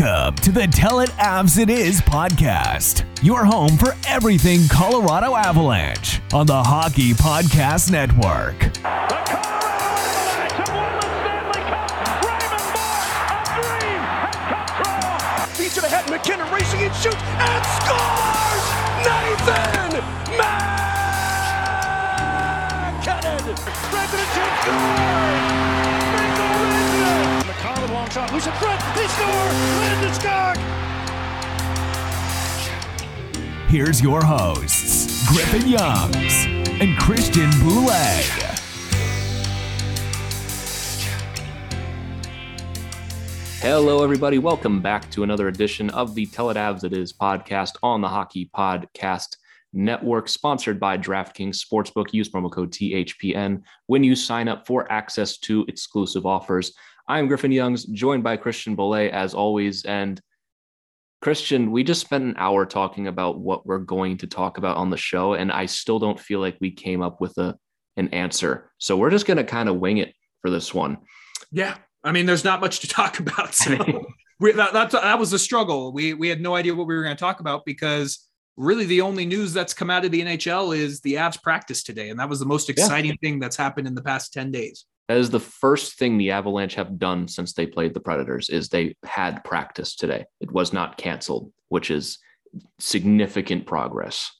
Welcome to the Tell It Avs It Is podcast, your home for everything Colorado Avalanche on the Hockey Podcast Network. MacKinnon racing and shoots and scores! Nathan MacKinnon! Brandon Chip scores. Bingo Randy. McCollum long shot. Loose in front. He scores. Landon Scott. Here's your hosts, Griffin Youngs and Christian Boulay. Hello, everybody. Welcome back to another edition of the Tell It Avs It Is podcast on the Hockey Podcast Network, sponsored by DraftKings Sportsbook. Use promo code THPN when you sign up for access to exclusive offers. I'm Griffin Youngs, joined by Christian Bolle, as always. And Christian, we just spent an hour talking about what we're going to talk about on the show, and I still don't feel like we came up with a an answer. So we're just going to kind of wing it for this one. Yeah, I mean, there's not much to talk about. So we, that, that that was a struggle. We we had no idea what we were going to talk about because really the only news that's come out of the NHL is the Avs practice today, and that was the most exciting thing that's happened in the past ten days. That is the first thing the Avalanche have done since they played the Predators is they had practice today. It was not canceled, which is significant progress.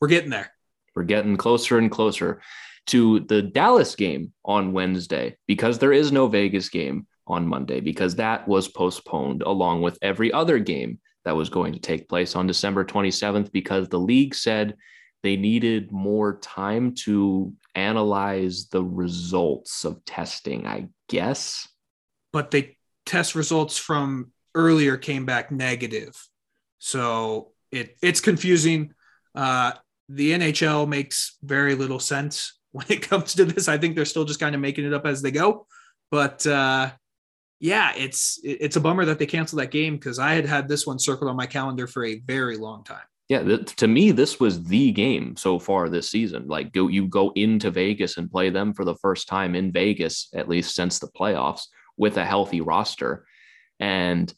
We're getting there. We're getting closer and closer to the Dallas game on Wednesday because there is no Vegas game on Monday because that was postponed along with every other game that was going to take place on December 27th because the league said they needed more time to analyze the results of testing, I guess. But the test results from earlier came back negative, so it it's confusing. Uh, the NHL makes very little sense when it comes to this. I think they're still just kind of making it up as they go. But uh, yeah, it's it's a bummer that they canceled that game because I had had this one circled on my calendar for a very long time. Yeah, th- to me, this was the game so far this season. Like, go you go into Vegas and play them for the first time in Vegas, at least since the playoffs, with a healthy roster. And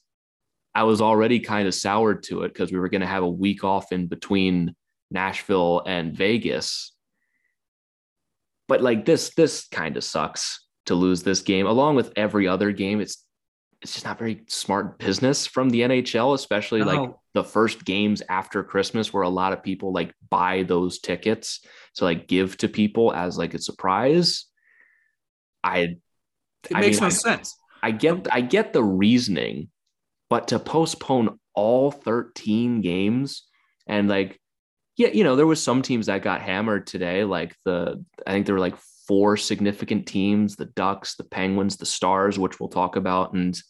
I was already kind of soured to it because we were going to have a week off in between Nashville and Vegas. But like this, this kind of sucks to lose this game, along with every other game. It's it's just not very smart business from the NHL, especially like the first games after Christmas where a lot of people like buy those tickets to like give to people as like a surprise. I It I makes mean, no I- sense. I get I get the reasoning, but to postpone all 13 games and like yeah, you know, there was some teams that got hammered today like the I think there were like four significant teams, the Ducks, the Penguins, the Stars, which we'll talk about and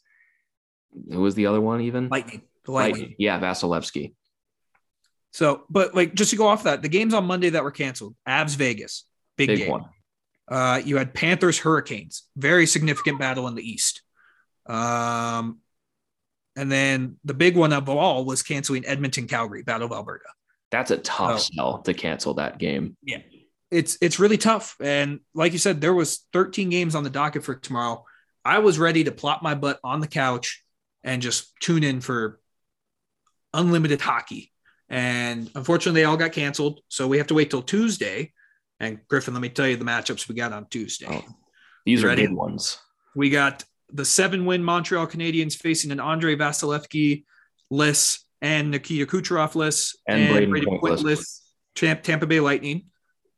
who was the other one even? Lightning. The Lightning. Lightning. Yeah, Vasilevskiy. So, but like just to go off that, the games on Monday that were canceled, Avs Vegas, big, Big game. one. Uh, you had Panthers Hurricanes, very significant battle in the East. Um, and then the big one of all was canceling Edmonton Calgary, Battle of Alberta. That's a tough Oh. sell to cancel that game. Yeah. It's it's really tough. And like you said, there was 13 games on the docket for tomorrow. I was ready to plop my butt on the couch and just tune in for unlimited hockey. And unfortunately, they all got canceled. So we have to wait till Tuesday. And Griffin, let me tell you the matchups we got on Tuesday. Oh, These You are ready? good ones. We got the seven win Montreal Canadiens facing an Andrei Vasilevskiy list and Nikita Kucherov list And Brayden Point Point list. list. Tampa Bay Lightning.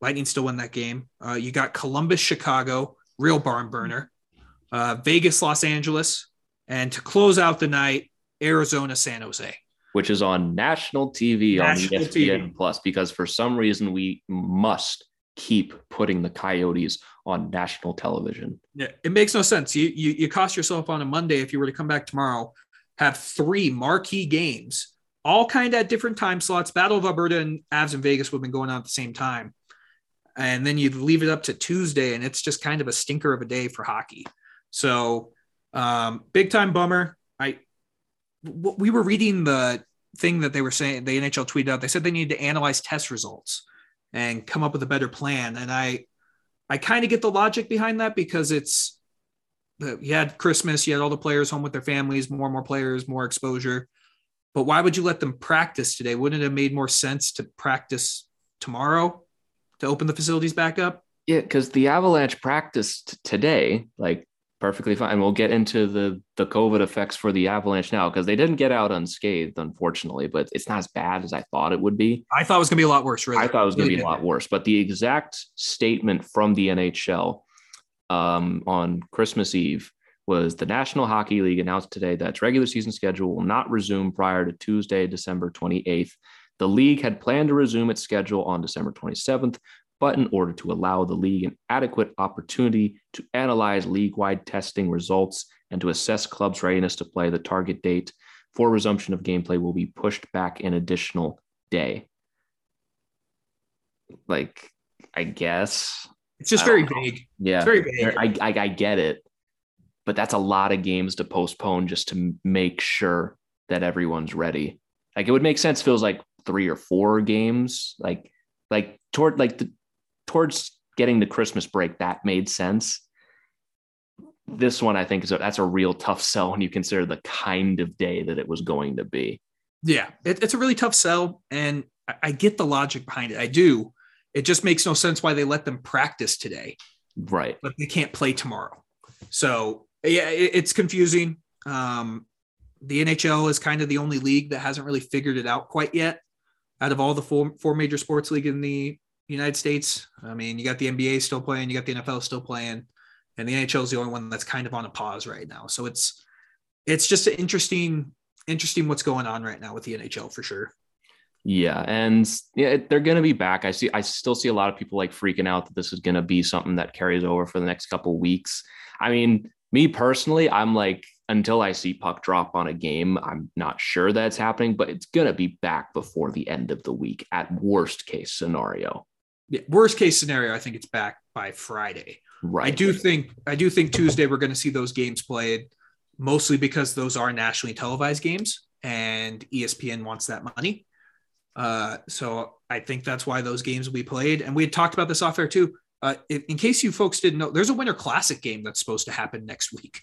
Lightning still won that game. Uh, you got Columbus, Chicago, real barn burner. Uh, Vegas, Los Angeles, and to close out the night, Arizona, San Jose. which is on national TV National on ESPN TV. Plus because for some reason we must keep putting the Coyotes on national television. Yeah, it makes no sense. You, you you cost yourself on a Monday if you were to come back tomorrow, have three marquee games, all kind of at different time slots. Battle of Alberta and Avs and Vegas would have been going on at the same time, and then you leave it up to Tuesday, and it's just kind of a stinker of a day for hockey. So, um, big time bummer. I w- we were reading the thing that they were saying the NHL tweeted out. They said they needed to analyze test results and come up with a better plan, and I I kind of get the logic behind that because it's you had Christmas, you had all the players home with their families, more and more players, more exposure. But why would you let them practice today? Wouldn't it have made more sense to practice tomorrow to open the facilities back up? Yeah, because the Avalanche practiced today, like perfectly fine. And We'll get into the the COVID effects for the Avalanche now because they didn't get out unscathed, unfortunately, but it's not as bad as I thought it would be. I thought it was going to be a lot worse. Really, I thought it was going to be a lot worse. But the exact statement from the NHL um, on Christmas Eve was the National Hockey League announced today that its regular season schedule will not resume prior to Tuesday, December 28th. The league had planned to resume its schedule on December 27th, but in order to allow the league an adequate opportunity to analyze league wide testing results and to assess clubs' readiness to play, the target date for resumption of gameplay will be pushed back an additional day like I guess. It's just very vague. Yeah, It's very vague. I, I I get it, but that's a lot of games to postpone just to make sure that everyone's ready. Like it would make sense was like three or four games, like like toward like the towards getting the Christmas break. That made sense. This one, I think, is a, that's a real tough sell when you consider the kind of day that it was going to be. Yeah, it, it's a really tough sell, and I, I get the logic behind it. I do. It just makes no sense why they let them practice today, Right. but they can't play tomorrow. So yeah, it, it's confusing. Um, the NHL is kind of the only league that hasn't really figured it out quite yet. Out of all the four, four major sports league in the United States, I mean, you got the NBA still playing, you got the NFL still playing, and the NHL is the only one that's kind of on a pause right now. So it's it's just an interesting interesting what's going on right now with the NHL for sure. Yeah, and yeah, they're going to be back. I see. I still see a lot of people like freaking out that this is going to be something that carries over for the next couple weeks. I mean, me personally, I'm like, until I see puck drop on a game, I'm not sure that's happening, but it's going to be back before the end of the week at worst case scenario. Yeah, worst case scenario, I think it's back by Friday. Right. I do think I do think Tuesday we're going to see those games played, mostly because those are nationally televised games, and ESPN wants that money. Uh, so I think that's why those games will be played. And we had talked about this off air too. Uh, in, in case you folks didn't know, there's a Winter Classic game that's supposed to happen next week.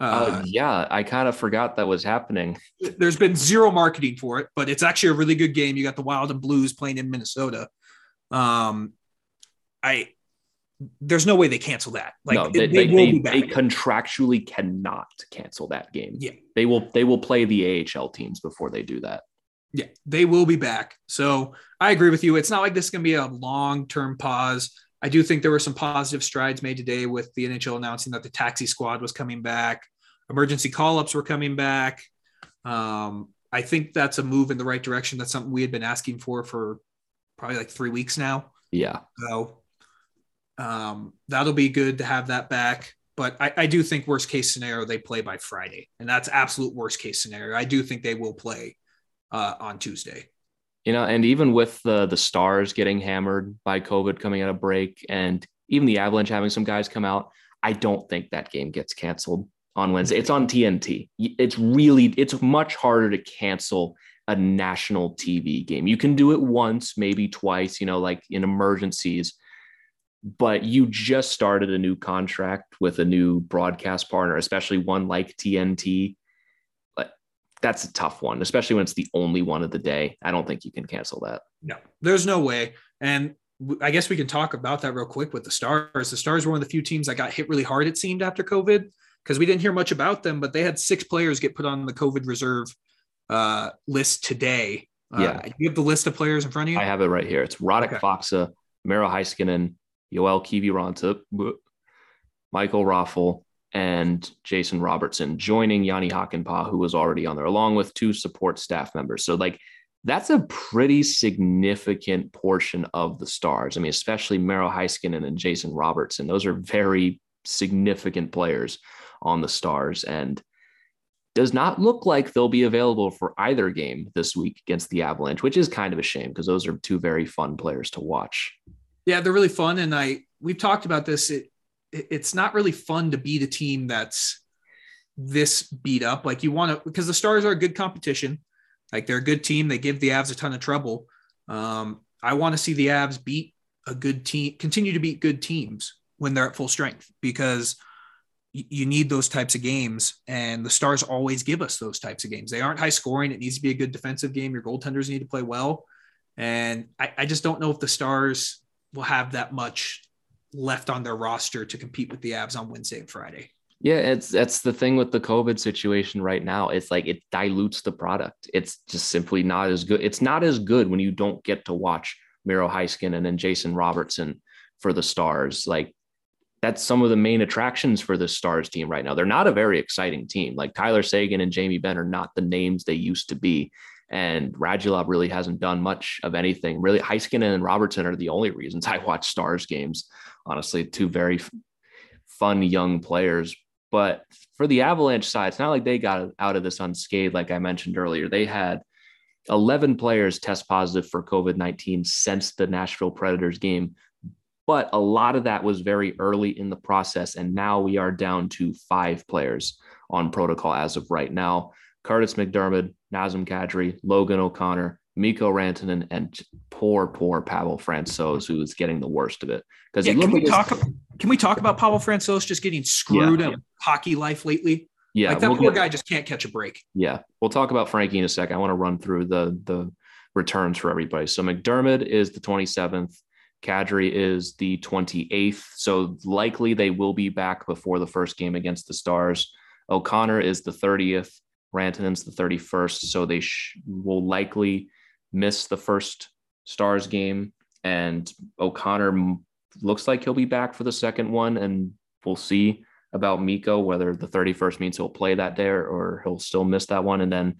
Uh, Uh, yeah, I kind of forgot that was happening. there's been zero marketing for it, but it's actually a really good game. You got the Wild and Blues playing in Minnesota. Um, I there's no way they cancel that. Like no, they, they, they, will they, be back. they contractually cannot cancel that game. Yeah. They will they will play the AHL teams before they do that. Yeah, they will be back. So I agree with you. It's not like this is going to be a long term pause. I do think there were some positive strides made today with the NHL announcing that the taxi squad was coming back, emergency call ups were coming back. Um, I think that's a move in the right direction. That's something we had been asking for for probably like three weeks now. Yeah. So um, that'll be good to have that back. But I, I do think worst case scenario they play by Friday, and that's absolute worst case scenario. I do think they will play uh, on Tuesday. You know, and even with the the stars getting hammered by COVID coming out of break, and even the Avalanche having some guys come out, I don't think that game gets canceled on Wednesday. It's on TNT. It's really it's much harder to cancel a national TV game. You can do it once, maybe twice, you know, like in emergencies. But you just started a new contract with a new broadcast partner, especially one like TNT. That's a tough one, especially when it's the only one of the day. I don't think you can cancel that. No, there's no way. And I guess we can talk about that real quick with the Stars. The Stars were one of the few teams that got hit really hard, it seemed, after COVID. because we didn't hear much about them, but they had six players get put on the COVID reserve uh, list today. Uh, Yeah. you have the list of players in front of you. I have it right here. It's Radek Okay. Faksa, Miro Heiskanen, Joel Kiviranta, Michael Raffl, and Jason Robertson joining Jani Hakanpää, who was already on there, along with two support staff members. So, like, that's a pretty significant portion of the stars. I mean, especially Miro Heiskanen and Jason Robertson. Those are very significant players on the stars. And does not look like they'll be available for either game this week against the Avalanche, which is kind of a shame because those are two very fun players to watch. Yeah, they're really fun, and I we've talked about this. It, it it's not really fun to beat a team that's this beat up. Like you want to because the Stars are a good competition. Like they're a good team. They give the Avs a ton of trouble. Um, I want to see the Avs beat a good team, continue to beat good teams when they're at full strength because you need those types of games. And the Stars always give us those types of games. They aren't high scoring. It needs to be a good defensive game. Your goaltenders need to play well. And I, I just don't know if the Stars will have that much left on their roster to compete with the Avs on Wednesday and Friday. Yeah, it's that's the thing with the COVID situation right now. It's like it dilutes the product. It's just simply not as good. It's not as good when you don't get to watch Miro Heiskanen and then Jason Robertson for the Stars. Like that's some of the main attractions for the Stars team right now. They're not a very exciting team. Like Tyler Seguin and Jamie Benn are not the names they used to be. And Radulov really hasn't done much of anything. Really, Heiskanen and Robertson are the only reasons I watch Stars games. Honestly, two very fun young players. But for the Avalanche side, it's not like they got out of this unscathed, like I mentioned earlier. They had 11 players test positive for COVID 19 since the Nashville Predators game. But a lot of that was very early in the process. And now we are down to five players on protocol as of right now Kurtis MacDermid, Nazem Kadri, Logan O'Connor, Mikko Rantanen, and poor, poor Pavel Francouz, who is getting the worst of it. Because Yeah, can we talk? Can we talk about Pavel Francouz just getting screwed Yeah. in hockey life lately? Yeah, like that we'll poor get- guy just can't catch a break. Yeah, we'll talk about Frankie in a second. I want to run through the the returns for everybody. So McDermott is the 27th, Kadri is the 28th. So likely they will be back before the first game against the Stars. O'Connor is the 30th, Rantanen's the 31st. So they sh- will likely miss the first Stars game, and O'Connor looks like he'll be back for the second one, and we'll see about Mikko, whether the 31st means he'll play that day or, or he'll still miss that one. And then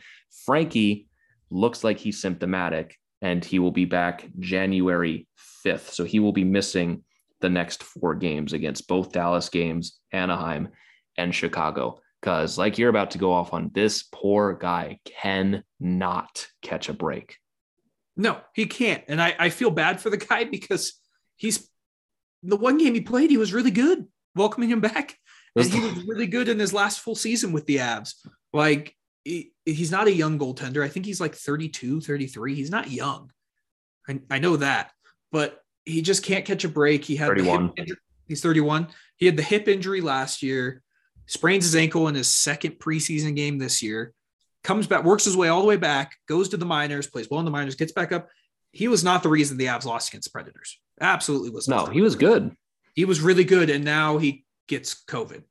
Frankie looks like he's symptomatic and he will be back January 5th. So he will be missing the next four games against both Dallas games, Anaheim, and Chicago. Because, like you're about to go off on, this poor guy cannot catch a break. No, he can't. And I, I feel bad for the guy because he's the one game he played, he was really good. Welcoming him back. And he was really good in his last full season with the Avs. Like he's not a young goaltender. I think he's like 32, 33. He's not young. I, I know that, but he just can't catch a break. He had the hip 31. injury- he's 31. He had the hip injury last year, sprains his ankle in his second preseason game this year, comes back, works his way all the way back, goes to the minors, plays well in the minors, gets back up. He was not the reason the Avs lost against the Predators. Absolutely was not. No, he was good. He was really good, and now he gets COVID.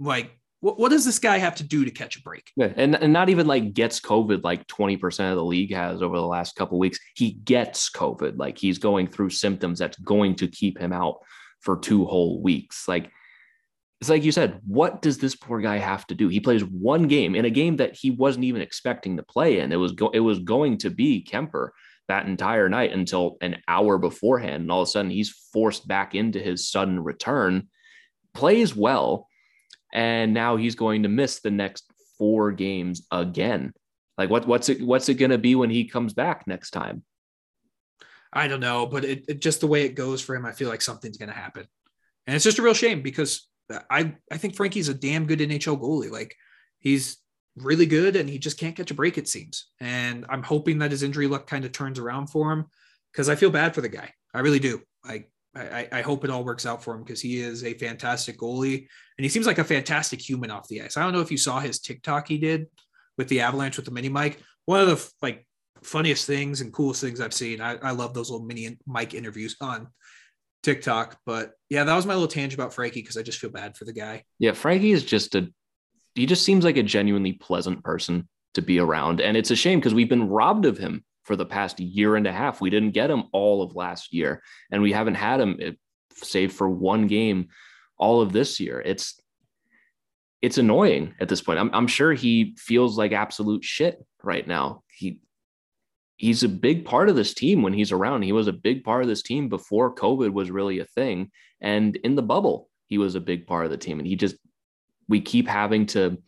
Like, what, what does this guy have to do to catch a break? Yeah, and, and not even like gets COVID like 20% of the league has over the last couple weeks. He gets COVID. Like he's going through symptoms that's going to keep him out for two whole weeks. Like it's like you said, what does this poor guy have to do? He plays one game in a game that he wasn't even expecting to play in. It was go- it was going to be Kuemper that entire night until an hour beforehand. And all of a sudden he's forced back into his sudden return, plays well, and now he's going to miss the next four games again. Like what what's it what's it gonna be when he comes back next time? I don't know, but it, it just the way it goes for him, I feel like something's going to happen, and it's just a real shame because I I think Frankie's a damn good NHL goalie. Like he's really good, and he just can't catch a break. It seems, and I'm hoping that his injury luck kind of turns around for him because I feel bad for the guy. I really do. I I, I hope it all works out for him because he is a fantastic goalie, and he seems like a fantastic human off the ice. I don't know if you saw his TikTok he did with the Avalanche with the mini mic. One of the like funniest things and coolest things I've seen. I, I love those little mini mic interviews on TikTok. But yeah, that was my little tangent about Frankie because I just feel bad for the guy. Yeah, Frankie is just a he just seems like a genuinely pleasant person to be around. And it's a shame because we've been robbed of him for the past year and a half. We didn't get him all of last year, and we haven't had him eh, save for one game all of this year. It's it's annoying at this point. I'm, I'm sure he feels like absolute shit right now. He he's a big part of this team when he's around. He was a big part of this team before COVID was really a thing. And in the bubble, he was a big part of the team. And he just, we keep having to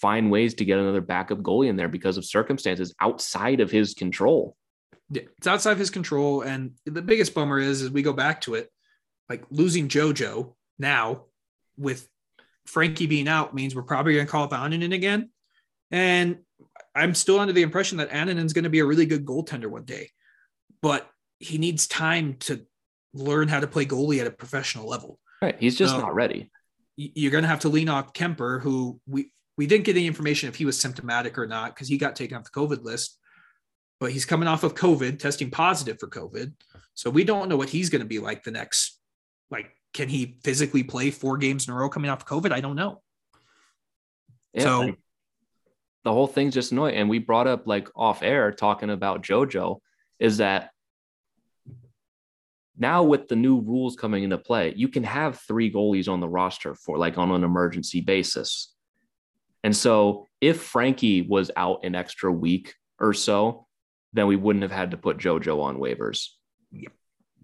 find ways to get another backup goalie in there because of circumstances outside of his control. Yeah, it's outside of his control. And the biggest bummer is, as we go back to it, like losing JoJo now with Frankie being out means we're probably going to call up Annunen again. And I'm still under the impression that Annunen's going to be a really good goaltender one day, but he needs time to learn how to play goalie at a professional level. Right. He's just so not ready. You're going to have to lean on Kuemper, who we, we didn't get any information if he was symptomatic or not because he got taken off the COVID list, but he's coming off of COVID, testing positive for COVID. So we don't know what he's going to be like the next, like, can he physically play four games in a row coming off COVID? I don't know. Yeah, so like, the whole thing's just annoying. And we brought up like off air talking about JoJo is that now with the new rules coming into play, you can have three goalies on the roster for like on an emergency basis. And so if Frankie was out an extra week or so, then we wouldn't have had to put JoJo on waivers. Yep.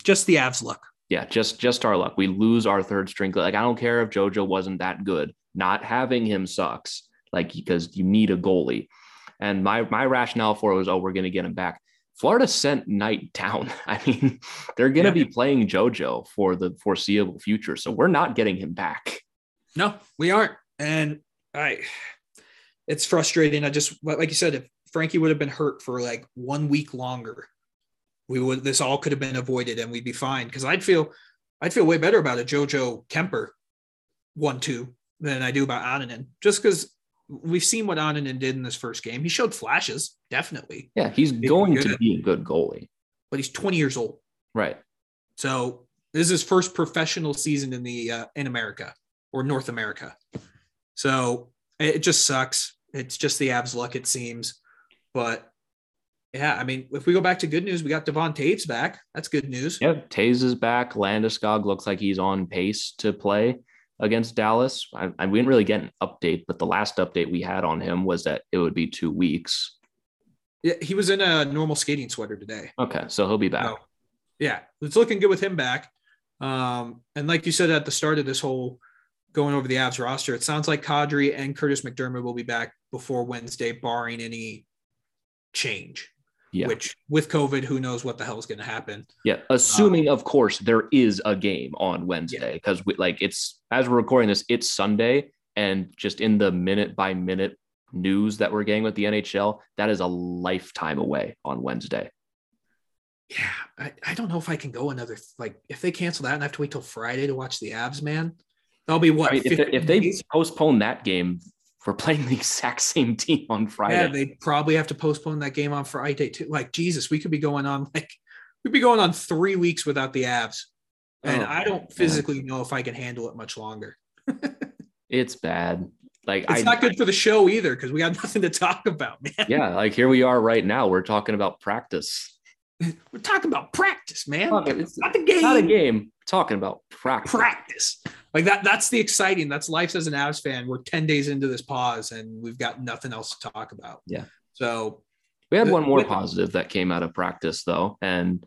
Just the Avs luck. Yeah, just just our luck. We lose our third string. Like I don't care if JoJo wasn't that good. Not having him sucks like because you need a goalie. And my my rationale for it was, oh, we're going to get him back. Florida sent Knight down. I mean, they're going to yeah. be playing JoJo for the foreseeable future, so we're not getting him back. No, we aren't. And I, it's frustrating. I just like you said, if Frankie would have been hurt for like one week longer, we would this all could have been avoided and we'd be fine. Because I'd feel, I'd feel way better about a JoJo Kuemper one two than I do about Annunen, just because we've seen what Annunen did in this first game. He showed flashes, definitely. Yeah, he's going to be a good goalie. But he's 20 years old. Right. So this is his first professional season in the uh, in America or North America. So it just sucks. It's just the Avs luck, it seems. But yeah, I mean, if we go back to good news, we got Devon Toews back. That's good news. Yeah, Toews is back. Landeskog looks like he's on pace to play against Dallas. I, I, we didn't really get an update, but the last update we had on him was that it would be two weeks. Yeah, he was in a normal skating sweater today. Okay, so he'll be back. So, yeah, it's looking good with him back. Um, and like you said at the start of this whole going over the Avs roster, it sounds like Kadri and Kurtis MacDermid will be back before Wednesday, barring any change. Yeah. Which with COVID, who knows what the hell is going to happen? Yeah, assuming um, of course there is a game on Wednesday because yeah. like it's as we're recording this, it's Sunday, and just in the minute by minute news that we're getting with the NHL, that is a lifetime away on Wednesday. Yeah, I, I don't know if I can go another like if they cancel that and I have to wait till Friday to watch the Avs, man. That'll be what I mean, if, they, if they postpone that game, for playing the exact same team on Friday. Yeah, they probably have to postpone that game on Friday too. Like Jesus, we could be going on like we'd be going on three weeks without the Avs, and oh, I don't physically man. know if I can handle it much longer. it's bad. Like it's I, not good for the show either because we got nothing to talk about, man. Yeah, like here we are right now. We're talking about practice. We're talking about practice, man. It's not the game. Not a game. We're talking about practice. Practice. Like that. That's the exciting. That's life as an Avs fan. We're ten days into this pause, and we've got nothing else to talk about. Yeah. So we had one more positive that came out of practice, though, and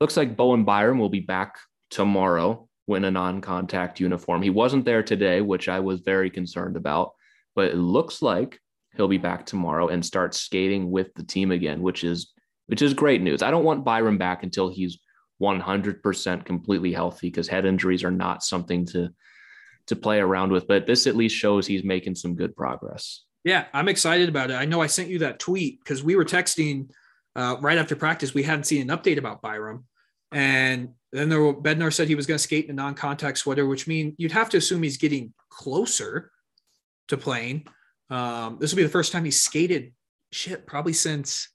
looks like Bowen Byram will be back tomorrow in a non-contact uniform. He wasn't there today, which I was very concerned about, but it looks like he'll be back tomorrow and start skating with the team again, which is which is great news. I don't want Byram back until he's 100% completely healthy because head injuries are not something to to play around with, but this at least shows he's making some good progress. Yeah, I'm excited about it. I know I sent you that tweet because we were texting uh, right after practice. We hadn't seen an update about Byram, and then there were, Bednar said he was going to skate in a non-contact sweater, which means you'd have to assume he's getting closer to playing. Um, this will be the first time he's skated. Shit, probably since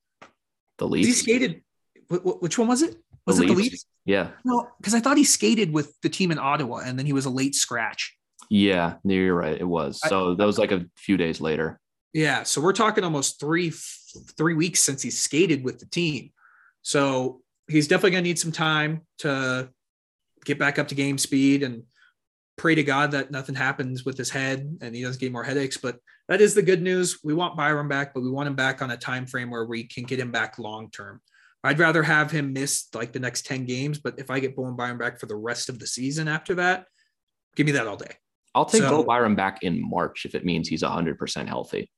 the Leafs. He skated. Which one was it? Was the it Leafs? the Leafs? Yeah. No, because I thought he skated with the team in Ottawa and then he was a late scratch. Yeah, you're right. It was. I- So that was like a few days later. Yeah, so we're talking almost three three weeks since he skated with the team. So he's definitely gonna need some time to get back up to game speed and pray to God that nothing happens with his head and he doesn't get more headaches. But that is the good news. We want Byram back, but we want him back on a time frame where we can get him back long term. I'd rather have him miss like the next 10 games, but if I get Bowen Byram back for the rest of the season after that, give me that all day. I'll take So- Bo Byram back in March if it means he's 100% healthy.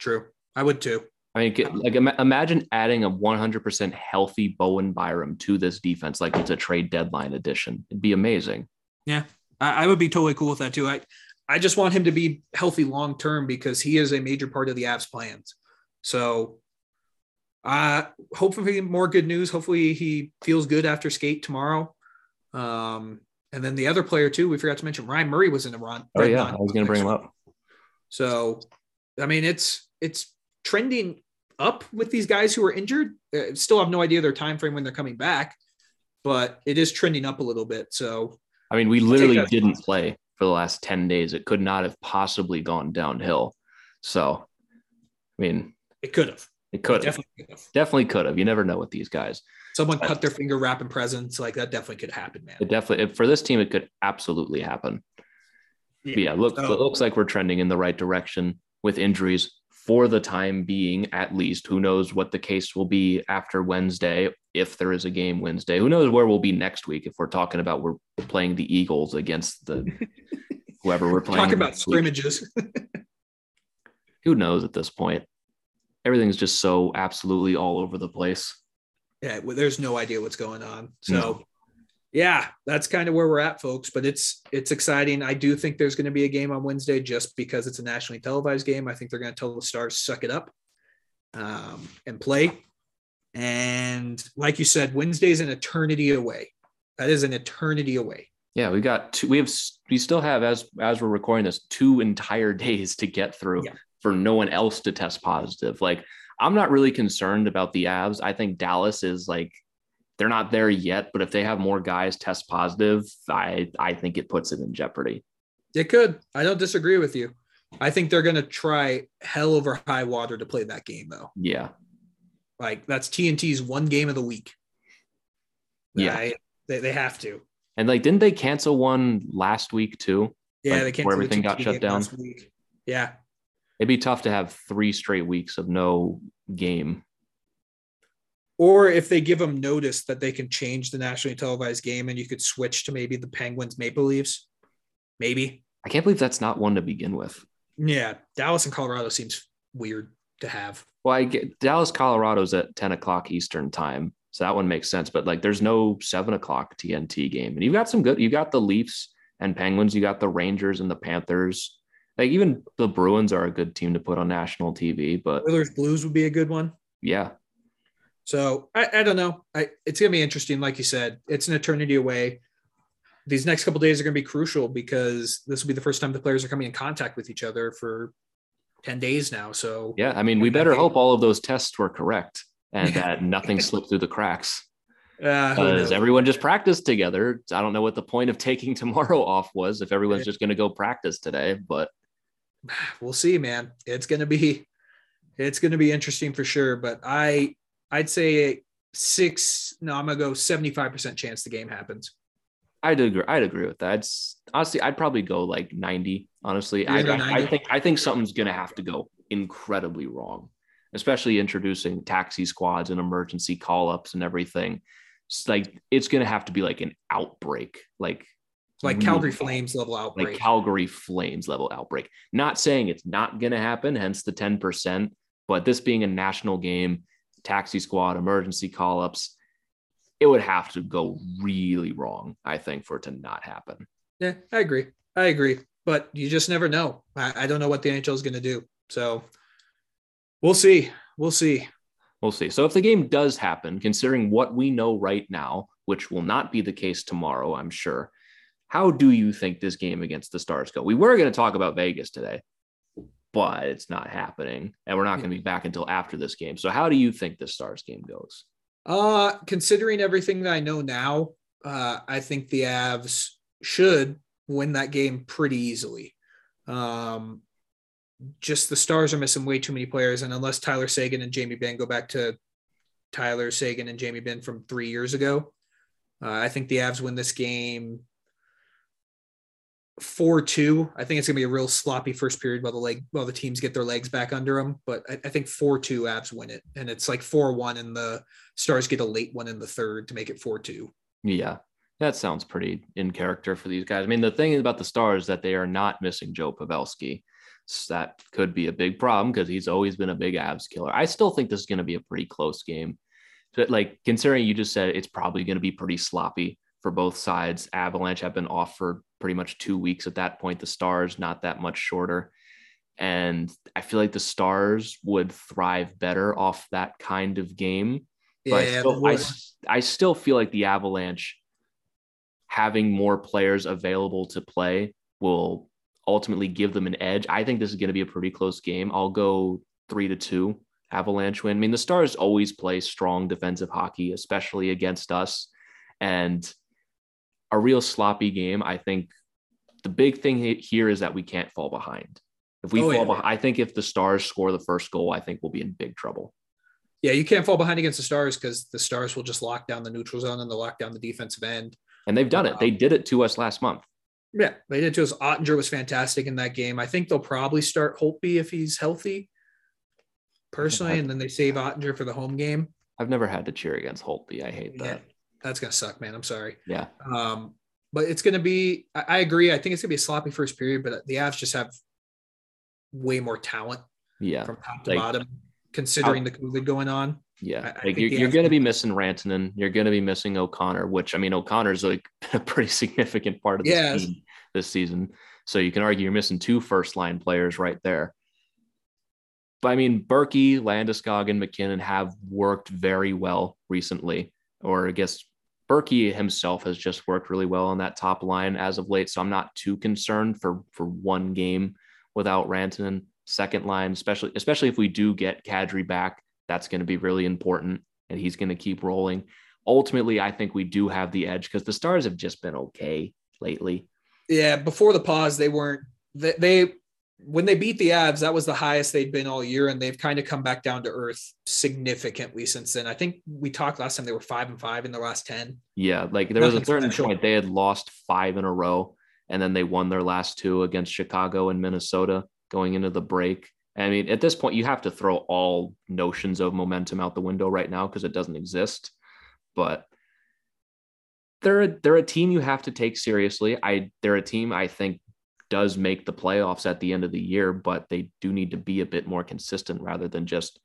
True. I would too. I mean, like imagine adding a 100% healthy Bowen Byram to this defense like it's a trade deadline addition. It'd be amazing. I, I would be totally cool with that too. I, I just want him to be healthy long term because he is a major part of the Avs plans. So, uh, hopefully more good news. Hopefully he feels good after skate tomorrow. Um, and then the other player too, we forgot to mention Ryan Murray was in the run. Oh yeah, I was going to bring him up. So, I mean, it's it's trending up with these guys who are injured. Uh, still have no idea their time frame when they're coming back, but it is trending up a little bit. So, I mean, we literally didn't play for the last 10 days. It could not have possibly gone downhill. So, I mean, it could have. it could have. Definitely could have. Definitely could have. You never know with these guys. Someone cut their finger wrapping presents. Like that definitely could happen, man. It definitely for this team, it could absolutely happen. But yeah, look, So- it looks like we're trending in the right direction with injuries for the time being, at least. Who knows what the case will be after Wednesday, if there is a game Wednesday. Who knows where we'll be next week if we're talking about we're playing the Eagles against the whoever we're playing. Talk about scrimmages. Who knows at this point? Everything's just so absolutely all over the place. yeah, well, there's no idea what's going on. So, No. Yeah, that's kind of where we're at, folks. But it's it's exciting. I do think there's going to be a game on Wednesday just because it's a nationally televised game. I think they're going to tell the Stars suck it up um, and play. And like you said, Wednesday is an eternity away. That is an eternity away. Yeah, we got two. We have we still have as as we're recording this two entire days to get through Yeah. for no one else to test positive. Like I'm not really concerned about the Avs. I think Dallas is like they're not there yet, but if they have more guys test positive, I I think it puts it in jeopardy. It could. I don't disagree with you. I think they're going to try hell over high water to play that game, though. Yeah, Like that's TNT's one game of the week. Yeah. I- they, they have to. and like didn't they cancel one last week too? Yeah, Like, they canceled where everything got shut down? last week. Yeah, It'd be tough to have three straight weeks of no game. Or if they give them notice that they can change the nationally televised game and you could switch to maybe the Penguins Maple Leafs, maybe. I can't believe that's not one to begin with. Yeah, Dallas and Colorado seems weird to have. Well, I get Dallas, Colorado's at 10 o'clock Eastern time. So that one makes sense. But like there's no seven o'clock TNT game. And you've got some good, you got the Leafs and Penguins, you got the Rangers and the Panthers. Like even the Bruins are a good team to put on national TV. But Oilers Blues would be a good one. yeah, So I, I don't know. I, it's gonna be interesting, like you said. It's an eternity away. These next couple days are gonna be crucial because this will be the first time the players are coming in contact with each other for ten days now. So yeah. I mean, we better hope all of those tests were correct and that nothing slipped through the cracks. uh, Because knows? everyone just practiced together. I don't know what the point of taking tomorrow off was if everyone's just going to go practice today. But we'll see, man. It's gonna be it's gonna be interesting for sure. But I I'd say six. No, I'm gonna go seventy five percent chance the game happens. I'd agree. I'd agree with that. It's honestly, I'd probably go like 90. Honestly, I, I, I think I think something's gonna have to go incredibly wrong, especially introducing taxi squads and emergency call ups and everything. It's like it's gonna have to be like an outbreak, like Like Calgary. Flames level outbreak. like Calgary Flames level outbreak. Not saying it's not going to happen, hence the 10%, but this being a national game, taxi squad, emergency call ups, it would have to go really wrong, I think, for it to not happen. Yeah, I agree. I agree. But you just never know. I, I don't know what the NHL is going to do. So we'll see. We'll see. We'll see. So if the game does happen, considering what we know right now, which will not be the case tomorrow, I'm sure, how do you think this game against the Stars go? We were going to talk about Vegas today, but it's not happening. And we're not going to be back until after this game. So how do you think the Stars game goes? Uh, considering everything that I know now, uh, I think the Avs should win that game pretty easily. Um, just the Stars are missing way too many players, and unless Tyler Seguin and Jamie Benn go back to Tyler Seguin and Jamie Benn from three years ago, uh, I think the Avs win this game four two. I think it's gonna be a real sloppy first period while the leg while the teams get their legs back under them. But I, I think four two Avs win it, and it's like four one, and the Stars get a late one in the third to make it four two. Yeah, that sounds pretty in character for these guys. I mean, the thing about the Stars that they are not missing Joe Pavelski. So that could be a big problem because he's always been a big Avs killer. I still think this is going to be a pretty close game. But like considering you just said it's probably going to be pretty sloppy for both sides. Avalanche have been off for pretty much two weeks at that point. The Stars not that much shorter. And I feel like the Stars would thrive better off that kind of game. But I, Yeah, still, I. I still feel like the Avalanche having more players available to play will ultimately give them an edge. I think this is going to be a pretty close game. I'll go three to two Avalanche win. I mean, the Stars always play strong defensive hockey, especially against us. And a real sloppy game. I think the big thing here is that we can't fall behind. If we Oh, fall yeah. behind, I think if the Stars score the first goal, I think we'll be in big trouble. Yeah, you can't fall behind against the Stars because the Stars will just lock down the neutral zone and they'll lock down the defensive end. And they've done it. They um, did it to us last month. Yeah, they did to us. Oettinger was fantastic in that game. I think they'll probably start Holtby if he's healthy, personally, and then they save Oettinger for the home game. I've never had to cheer against Holtby. I hate that. That's gonna suck, man. I'm sorry. Yeah. Um, but it's gonna be. I, I agree. I think it's gonna be a sloppy first period, but the Avs just have way more talent Yeah. from top to Like- bottom, considering the COVID going on. Yeah, I- I like think you're, you're going to be missing Rantanen. You're going to be missing O'Connor, which I mean, O'Connor's like a pretty significant part of this Yes. team this season. So you can argue you're missing two first line players right there. But I mean, Berkey, Landeskog, and MacKinnon have worked very well recently, or I guess Berkey himself has just worked really well on that top line as of late. So I'm not too concerned for for one game without Rantanen. Second line, especially especially if we do get Kadri back, that's going to be really important, and he's going to keep rolling. Ultimately, I think we do have the edge because the Stars have just been okay lately. Yeah, before the pause, they weren't. They, they when they beat the Avs, that was the highest they'd been all year, and they've kind of come back down to earth significantly since then. I think we talked last time they were five and five in the last ten. Yeah, like there was a certain special. point they had lost five in a row, and then they won their last two against Chicago and Minnesota going into the break. I mean, at this point, you have to throw all notions of momentum out the window right now because it doesn't exist. But they're a, they're a team you have to take seriously. I they're a team I think does make the playoffs at the end of the year, but they do need to be a bit more consistent rather than just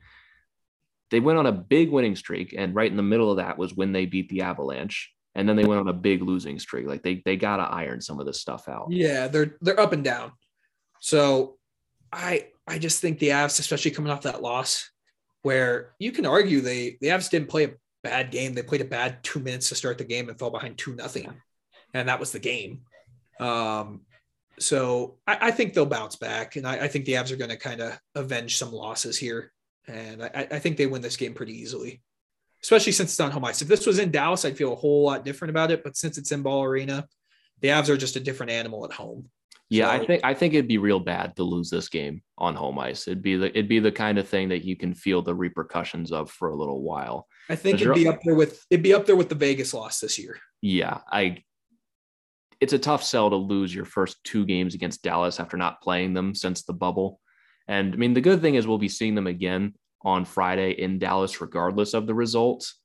they went on a big winning streak, and right in the middle of that was when they beat the Avalanche, and then they went on a big losing streak. Like they they gotta iron some of this stuff out. Yeah, they're they're up and down. So I I just think the Avs, especially coming off that loss, where you can argue they the Avs didn't play a bad game. They played a bad two minutes to start the game and fell behind two nothing, and that was the game. Um, so I, I think they'll bounce back, and I, I think the Avs are going to kind of avenge some losses here, and I, I think they win this game pretty easily. Especially since it's on home ice. If this was in Dallas, I'd feel a whole lot different about it. But since it's in Ball Arena, the Avs are just a different animal at home. Yeah, I think I think it'd be real bad to lose this game on home ice. It'd be the it'd be the kind of thing that you can feel the repercussions of for a little while. I think it'd be up there with it'd be up there with the Vegas loss this year. Yeah, I it's a tough sell to lose your first two games against Dallas after not playing them since the bubble. And I mean, the good thing is we'll be seeing them again on Friday in Dallas, regardless of the results.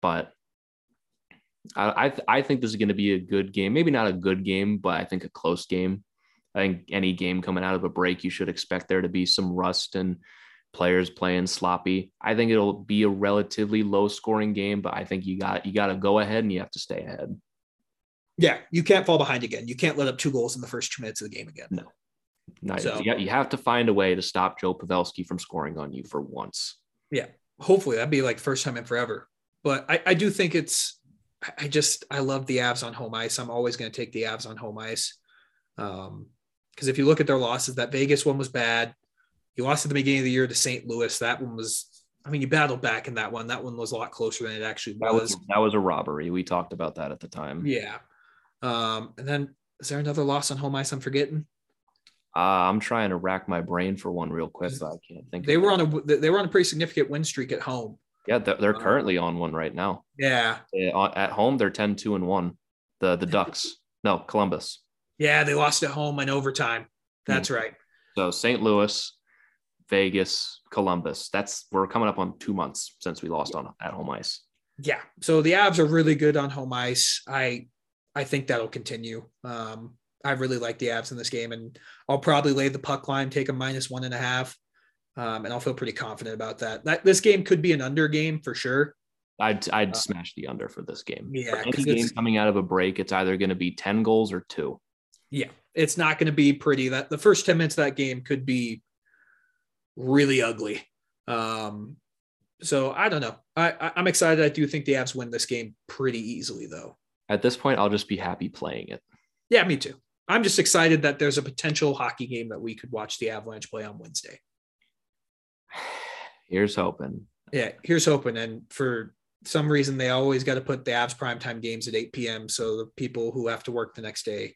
But I I, th- I think this is going to be a good game. Maybe not a good game, but I think a close game. I think any game coming out of a break, you should expect there to be some rust and players playing sloppy. I think it'll be a relatively low scoring game, but I think you got you got to go ahead and you have to stay ahead. Yeah, you can't fall behind again. You can't let up two goals in the first two minutes of the game again. No. Not, So- you, you have to find a way to stop Joe Pavelski from scoring on you for once. Yeah, hopefully that'd be like first time in forever. But I, I do think it's I- just I love the Avs on home ice. I'm always going to take the Avs on home ice. Um, because if you look at their losses, that Vegas one was bad. You lost at the beginning of the year to St. Louis. That one was I mean, you battled back in that one. That one was a lot closer than it actually That was. was that was a robbery. We talked about that at the time. Yeah. Um, and then is there another loss on home ice I'm forgetting? Uh, I'm trying to rack my brain for one real quick, but I can't think. They were on a they were on a pretty significant win streak at home. Yeah, they're, they're uh, currently on one right now. Yeah. Uh, At home, they're 10 2 and 1. The the Ducks. No, Columbus. Yeah, they lost at home in overtime. That's right. So St. Louis, Vegas, Columbus. That's we're coming up on two months since we lost on at home ice. Yeah. So the Avs are really good on home ice. I I think that'll continue. Um, I really like the Avs in this game, and I'll probably lay the puck line, take a minus one and a half, um, and I'll feel pretty confident about that. That this game could be an under game for sure. I'd I'd Uh, smash the under for this game. yeah, For any game coming out of a break, it's either going to be 10 goals or two. Yeah, it's not going to be pretty. That the first ten minutes of that game could be really ugly. Um, so I don't know. I, I I'm excited. I do think the Avs win this game pretty easily, though. At this point, I'll just be happy playing it. Yeah, me too. I'm just excited that there's a potential hockey game that we could watch the Avalanche play on Wednesday. Here's hoping. Yeah, here's hoping. And for some reason, they always got to put the Avs primetime games at 8 p.m. So the people who have to work the next day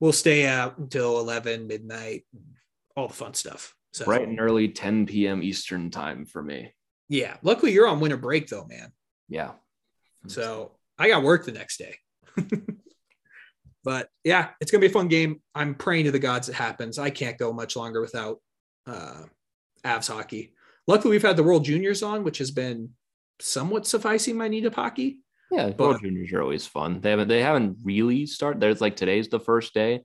will stay out until 11 midnight, all the fun stuff. So Bright and early 10 p.m. Eastern time for me. yeah, luckily you're on winter break though, man. Yeah. So I got work the next day. but yeah, it's gonna be a fun game. I'm praying to the gods it happens. I can't go much longer without uh Avs hockey. Luckily, we've had the World Juniors on, which has been somewhat sufficing my need of hockey. Yeah, But- World Juniors are always fun. They haven't they haven't really started. There's like today's the first day.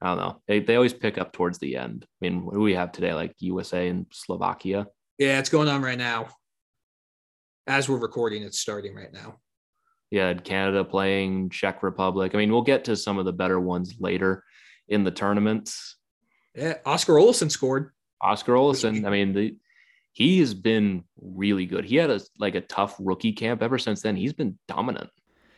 I don't know. They they always pick up towards the end. I mean, what do we have today? Like USA and Slovakia. Yeah, it's going on right now. As we're recording, it's starting right now. Yeah, Canada playing Czech Republic. I mean, we'll get to some of the better ones later in the tournaments. Yeah, Oskar Olausson scored. Oskar Olausson. I mean, the he has been really good. He had a like a tough rookie camp. Ever since then, he's been dominant.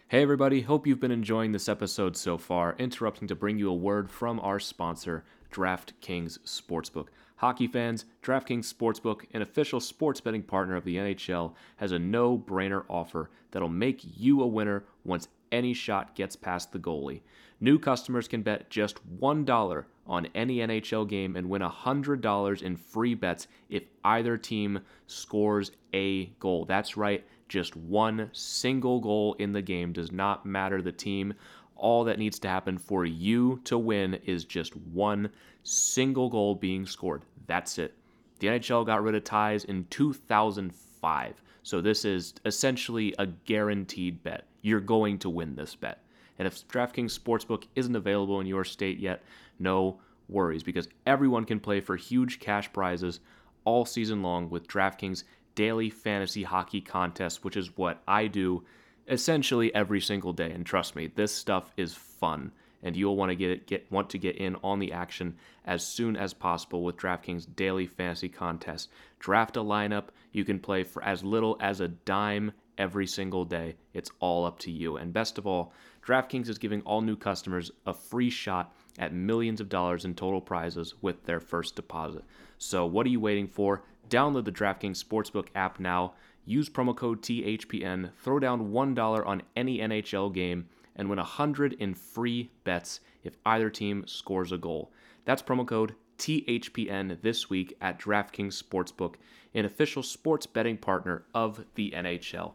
Hey everybody, hope you've been enjoying this episode so far. Interrupting to bring you a word from our sponsor, DraftKings Sportsbook. Hockey fans, DraftKings Sportsbook, an official sports betting partner of the NHL, has a no-brainer offer that'll make you a winner once any shot gets past the goalie. New customers can bet just $1 on any NHL game and win $100 in free bets if either team scores a goal. That's right, just one single goal in the game does not matter the team. All that needs to happen for you to win is just one single goal being scored. That's it. The NHL got rid of ties in 2005. So this is essentially a guaranteed bet. You're going to win this bet. And if DraftKings Sportsbook isn't available in your state yet, no worries because everyone can play for huge cash prizes all season long with DraftKings daily fantasy hockey contest, which is what I do essentially every single day. And trust me, this stuff is fun, and you'll want to get it, get want to get in on the action as soon as possible with DraftKings daily fantasy contest. Draft a lineup you can play for as little as a dime every single day. It's all up to you. And best of all, DraftKings is giving all new customers a free shot at millions of dollars in total prizes with their first deposit. So, what are you waiting for? Download the DraftKings Sportsbook app now. Use promo code THPN, throw down $1 on any NHL game, and win 100 in free bets if either team scores a goal. That's promo code THPN this week at DraftKings Sportsbook, an official sports betting partner of the NHL.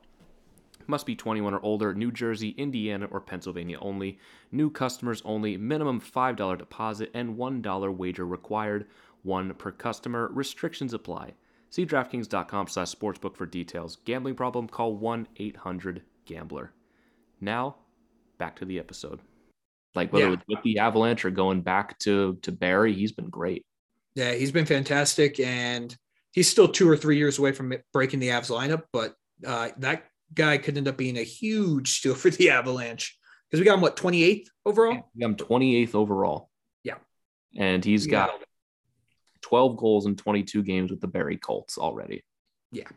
Must be 21 or older, New Jersey, Indiana, or Pennsylvania only. New customers only. Minimum $5 deposit and $1 wager required. One per customer. Restrictions apply. See DraftKings.com slash sportsbook for details. Gambling problem? Call 1-800-GAMBLER. Now, back to the episode. Like whether Yeah. it's with the Avalanche or going back to to Barrie, he's been great. Yeah, he's been fantastic, and he's still two or three years away from breaking the Avs lineup. But uh, that guy could end up being a huge steal for the Avalanche because we got him what 28th overall. We got him 28th overall. Yeah. And he's Yeah. got 12 goals in 22 games with the Barrie Colts already. Yeah.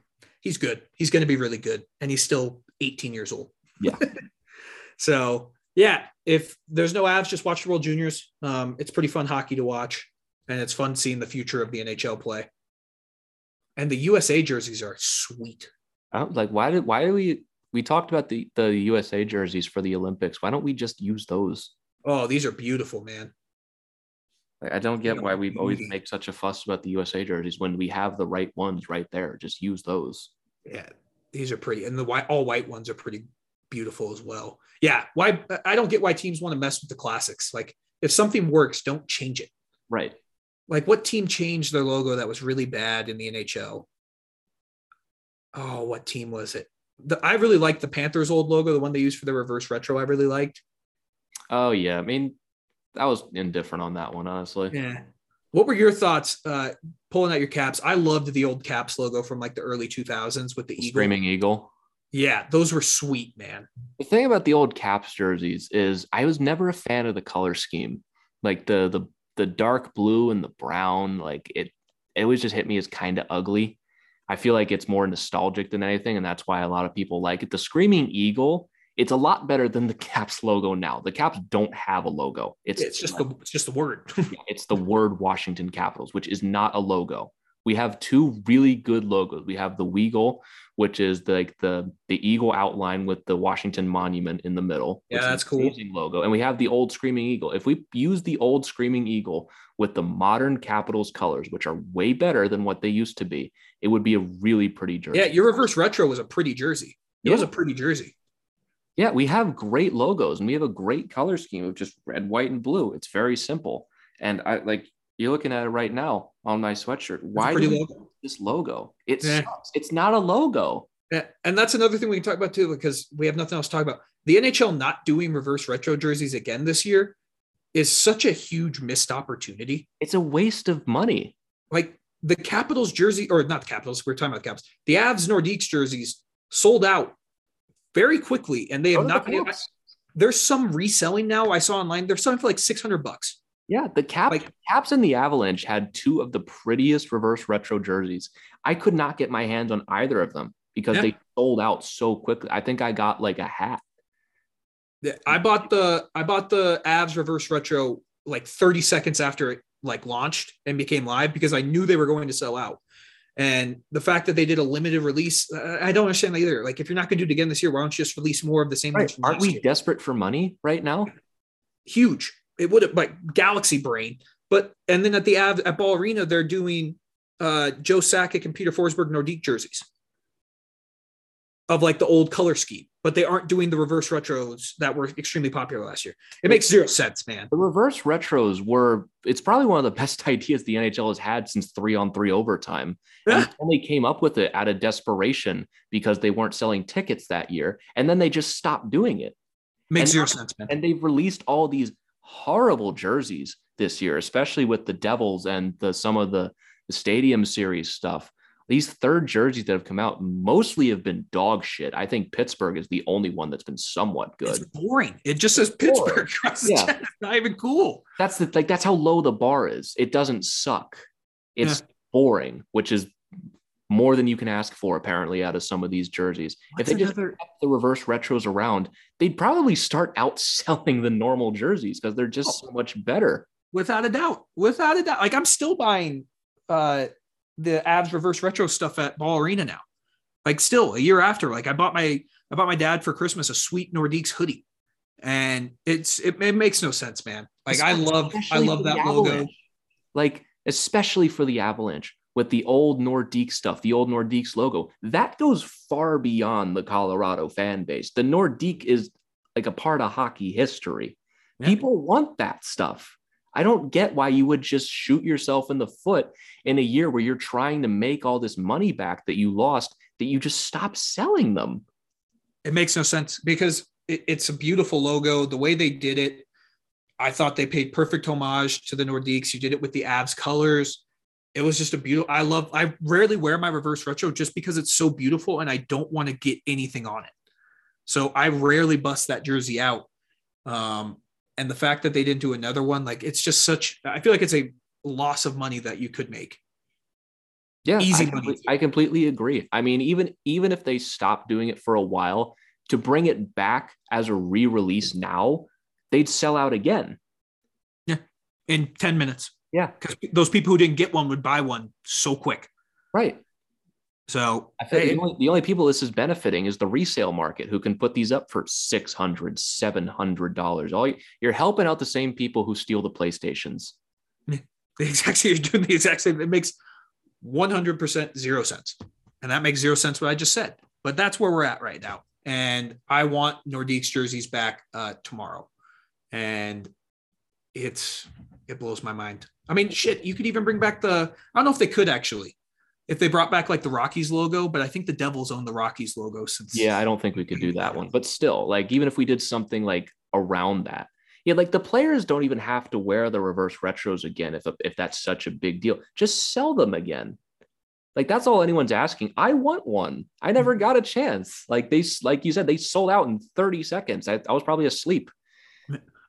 He's good. He's going to be really good, and he's still 18 years old. Yeah. so yeah, if there's no Avs, just watch the World Juniors. Um, it's pretty fun hockey to watch, and it's fun seeing the future of the NHL play. And the USA jerseys are sweet. I don't like why did why do we we talked about the the USA jerseys for the Olympics. Why don't we just use those? Oh, these are beautiful, man. Like, I don't get why we always make such a fuss about the USA jerseys when we have the right ones right there. Just use those. Yeah, these are pretty, and the white all white ones are pretty beautiful as well. Yeah, why I don't get why teams want to mess with the classics. Like if something works, don't change it. Right. Like what team changed their logo that was really bad in the NHL? Oh, what team was it? The, I really liked the Panthers old logo, the one they used for the reverse retro. I really liked. Oh yeah. I mean, I was indifferent on that one, honestly. Yeah. What were your thoughts uh, pulling out your caps? I loved the old caps logo from like the early 2000s with the eagle. Screaming Eagle. Yeah, those were sweet, man. The thing about the old Caps jerseys is I was never a fan of the color scheme. Like the the the dark blue and the brown, like it it always just hit me as kind of ugly. I feel like it's more nostalgic than anything, and that's why a lot of people like it. The Screaming Eagle, it's a lot better than the Caps logo now. The Caps don't have a logo. It's It's just the it's just the word. it's the word Washington Capitals, which is not a logo. We have two really good logos. We have the Weagle, which is the, like the the eagle outline with the Washington Monument in the middle. Yeah, that's cool. logo, and we have the old Screaming Eagle. If we use the old Screaming Eagle with the modern Capitals colors, which are way better than what they used to be, it would be a really pretty jersey. yeah, your reverse retro was a pretty jersey. It was a pretty jersey. Yeah, we have great logos and we have a great color scheme of just red, white, and blue. It's very simple. And I like you're looking at it right now on my sweatshirt. Why do logo. this logo? It Yeah. It's not a logo. Yeah, and that's another thing we can talk about too, because we have nothing else to talk about. The NHL not doing reverse retro jerseys again this year is such a huge missed opportunity. It's a waste of money. Like the Capitals jersey, or not the Capitals, we're talking about the Caps. The Avs Nordiques jerseys sold out very quickly, and they have oh, not the been. There's some reselling now. I saw online. They're selling for like 600 bucks. Yeah, the Cap, Like- Caps and the Avalanche had two of the prettiest reverse retro jerseys. I could not get my hands on either of them because Yeah. they sold out so quickly. I think I got like a hat. I bought the I bought the Avs reverse retro like 30 seconds after it like launched and became live because I knew they were going to sell out. And the fact that they did a limited release, uh, I don't understand that either. Like, if you're not going to do it again this year, why don't you just release more of the same? Right. Aren't we year? desperate for money right now? Huge. It would have like Galaxy Brain, but and then at the Av at Ball Arena, they're doing uh Joe Sakic and Peter Forsberg Nordique jerseys of like the old color scheme, but they aren't doing the reverse retros that were extremely popular last year. It makes zero sense, man. The reverse retros were, it's probably one of the best ideas the NHL has had since three on three overtime. Yeah. And they only came up with it out of desperation because they weren't selling tickets that year. And then they just stopped doing it. Makes And zero sense, man. And they've released all these horrible jerseys this year, especially with the Devils and the some of the, the stadium series stuff. These third jerseys that have come out mostly have been dog shit. I think Pittsburgh is the only one that's been somewhat good. It's boring. It just says. Pittsburgh. across the Yeah. It's not even cool. that's the like that's how low the bar is. It doesn't suck. It's boring, which is more than you can ask for apparently out of some of these jerseys. if they just kept the reverse retros around, they'd probably start outselling the normal jerseys because they're just so much better. without a doubt, without a doubt. Like I'm still buying uh the Avs reverse retro stuff at Ball Arena now. Like still a year after, like I bought my I bought my dad for Christmas a sweet Nordiques hoodie, and it's it, it makes no sense, man. Like I love I love that logo. Like especially for the Avalanche with the old Nordique stuff, the old Nordiques logo, that goes far beyond the Colorado fan base. The Nordique is like a part of hockey history. Yeah. People want that stuff. I don't get why you would just shoot yourself in the foot in a year where you're trying to make all this money back that you lost, that you just stop selling them. It makes no sense because it's a beautiful logo. The way they did it, I thought they paid perfect homage to the Nordiques. You did it with the Avs colors. It was just a beautiful. I love. I rarely wear my reverse retro just because it's so beautiful, and I don't want to get anything on it. So I rarely bust that jersey out. Um, and the fact that they didn't do another one, like it's just such. I feel like it's a loss of money that you could make. Yeah, Easy I, money. comple- I completely agree. I mean, even even if they stop doing it for a while, to bring it back as a re-release now, they'd sell out again. yeah in 10 minutes Yeah, because those people who didn't get one would buy one so quick. right. So hey, the, only, the only people this is benefiting is the resale market who can put these up for $600, $700. All you, you're helping out the same people who steal the PlayStations. the exact same, you're doing the exact same. It makes 100% zero sense. And that makes zero sense what I just said. But that's where we're at right now. And I want Nordique's jerseys back uh, tomorrow. And it's it blows my mind. I mean, shit, you could even bring back the I don't know if they could actually. If they brought back like the Rockies logo, but I think the Devils own the Rockies logo since Yeah, I don't think we could do that one. But still, like even if we did something like around that, yeah, like the players don't even have to wear the reverse retros again if if that's such a big deal. Just sell them again. Like that's all anyone's asking. I want one. I never mm. got a chance. Like they, like you said, they sold out in 30 seconds. I, I was probably asleep.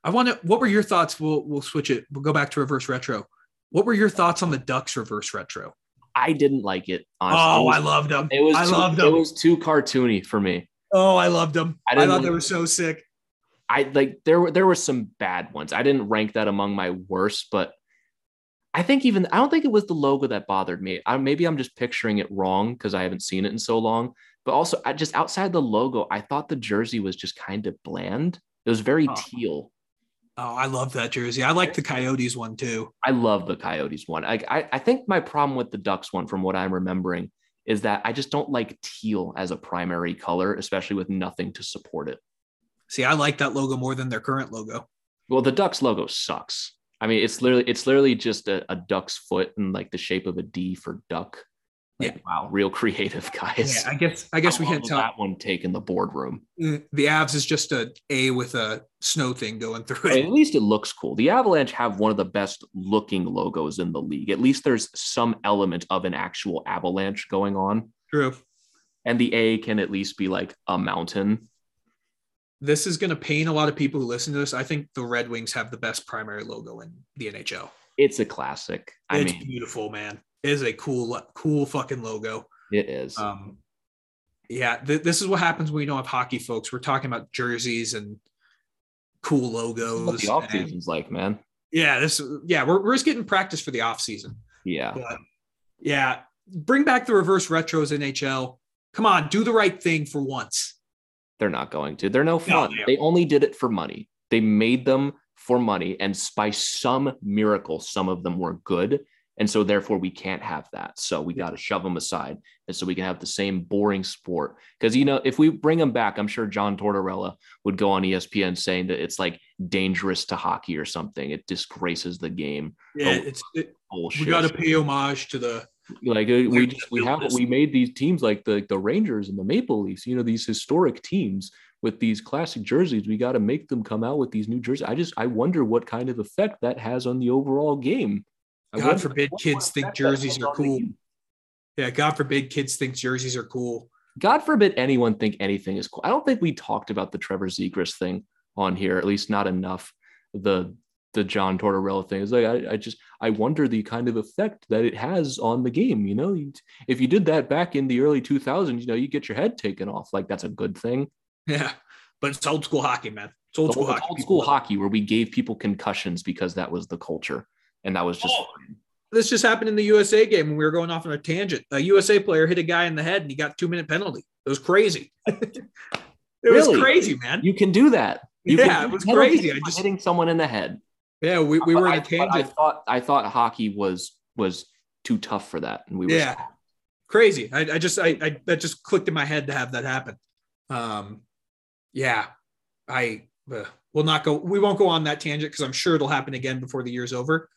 I want to. What were your thoughts? We'll we'll switch it. We'll go back to reverse retro. What were your thoughts on the Ducks reverse retro? I didn't like it. Honestly. Oh, It was- I loved them. It was I too, loved It was too cartoony for me. oh, I loved them. I I, thought they were so sick. I like there were there were some bad ones. I didn't rank that among my worst, but I think even I don't think it was the logo that bothered me. I, maybe I'm just picturing it wrong because I haven't seen it in so long. But also, I just outside the logo, I thought the jersey was just kind of bland. It was very Oh. teal. Oh, I love that jersey. I like the Coyotes one too. I love the Coyotes one. I, I I think my problem with the Ducks one, from what I'm remembering, is that I just don't like teal as a primary color, especially with nothing to support it. See, I like that logo more than their current logo. Well, the Ducks logo sucks. I mean, it's literally it's literally just a, a duck's foot and like the shape of a D for duck. Like, wow, real creative guys. Yeah, I guess I guess we How can't tell. that one take in the boardroom. Mm, The Avs is just a A with a snow thing going through it. At least it looks cool. The Avalanche have one of the best looking logos in the league. At least there's some element of an actual avalanche going on. True. And the A can at least be like a mountain. This is going to pain a lot of people who listen to this. I think the Red Wings have the best primary logo in the NHL. It's a classic. I it's mean, beautiful, man. It is a cool, cool fucking logo. it is. Um, yeah, th- this is what happens when we don't have hockey, folks. We're talking about jerseys and cool what logos. the off season's like, man. yeah, this. Yeah, we're we're just getting practice for the off season. Yeah. But yeah, bring back the reverse retros NHL. Come on, do the right thing for once. They're not going to. They're no fun. they- they only did it for money. They made them for money, and by some miracle, some of them were good. And so, therefore, we can't have that. So we got to shove them aside, and so we can have the same boring sport. Because you know, if we bring them back, I'm sure John Tortorella would go on ESPN saying that it's like dangerous to hockey or something. It disgraces the game. Yeah, Oh, it's it, Bullshit. we got to pay homage to the. like uh, we just we have we made these teams like the the Rangers and the Maple Leafs, you know, these historic teams with these classic jerseys. We got to make them come out with these new jerseys. I just I wonder what kind of effect that has on the overall game. I God forbid kids think jerseys are cool. Yeah, God forbid kids think jerseys are cool. God forbid anyone think anything is cool. I don't think we talked about the Trevor Zegras thing on here, at least not enough. The the John Tortorella thing is like I, I just I wonder the kind of effect that it has on the game. You know, if you did that back in the early 2000s, you know, you get your head taken off. Like that's a good thing. Yeah, but it's old school hockey, man. It's old It's school old, hockey. old school hockey where we gave people concussions because that was the culture, and that was just Oh. This just happened in the USA game when we were going off on a tangent. A USA player hit a guy in the head and he got two minute penalty. It was crazy. it Really? was crazy, man. you can do that. You Yeah, can it was crazy. I just- hitting someone in the head. Yeah, we, we were in a but I tangent. thought I thought hockey was was too tough for that, and we were Yeah. Crazy. I, I just I, I that just clicked in my head to have that happen. Um yeah. I uh, will not go we won't go on that tangent because I'm sure it'll happen again before the year's over.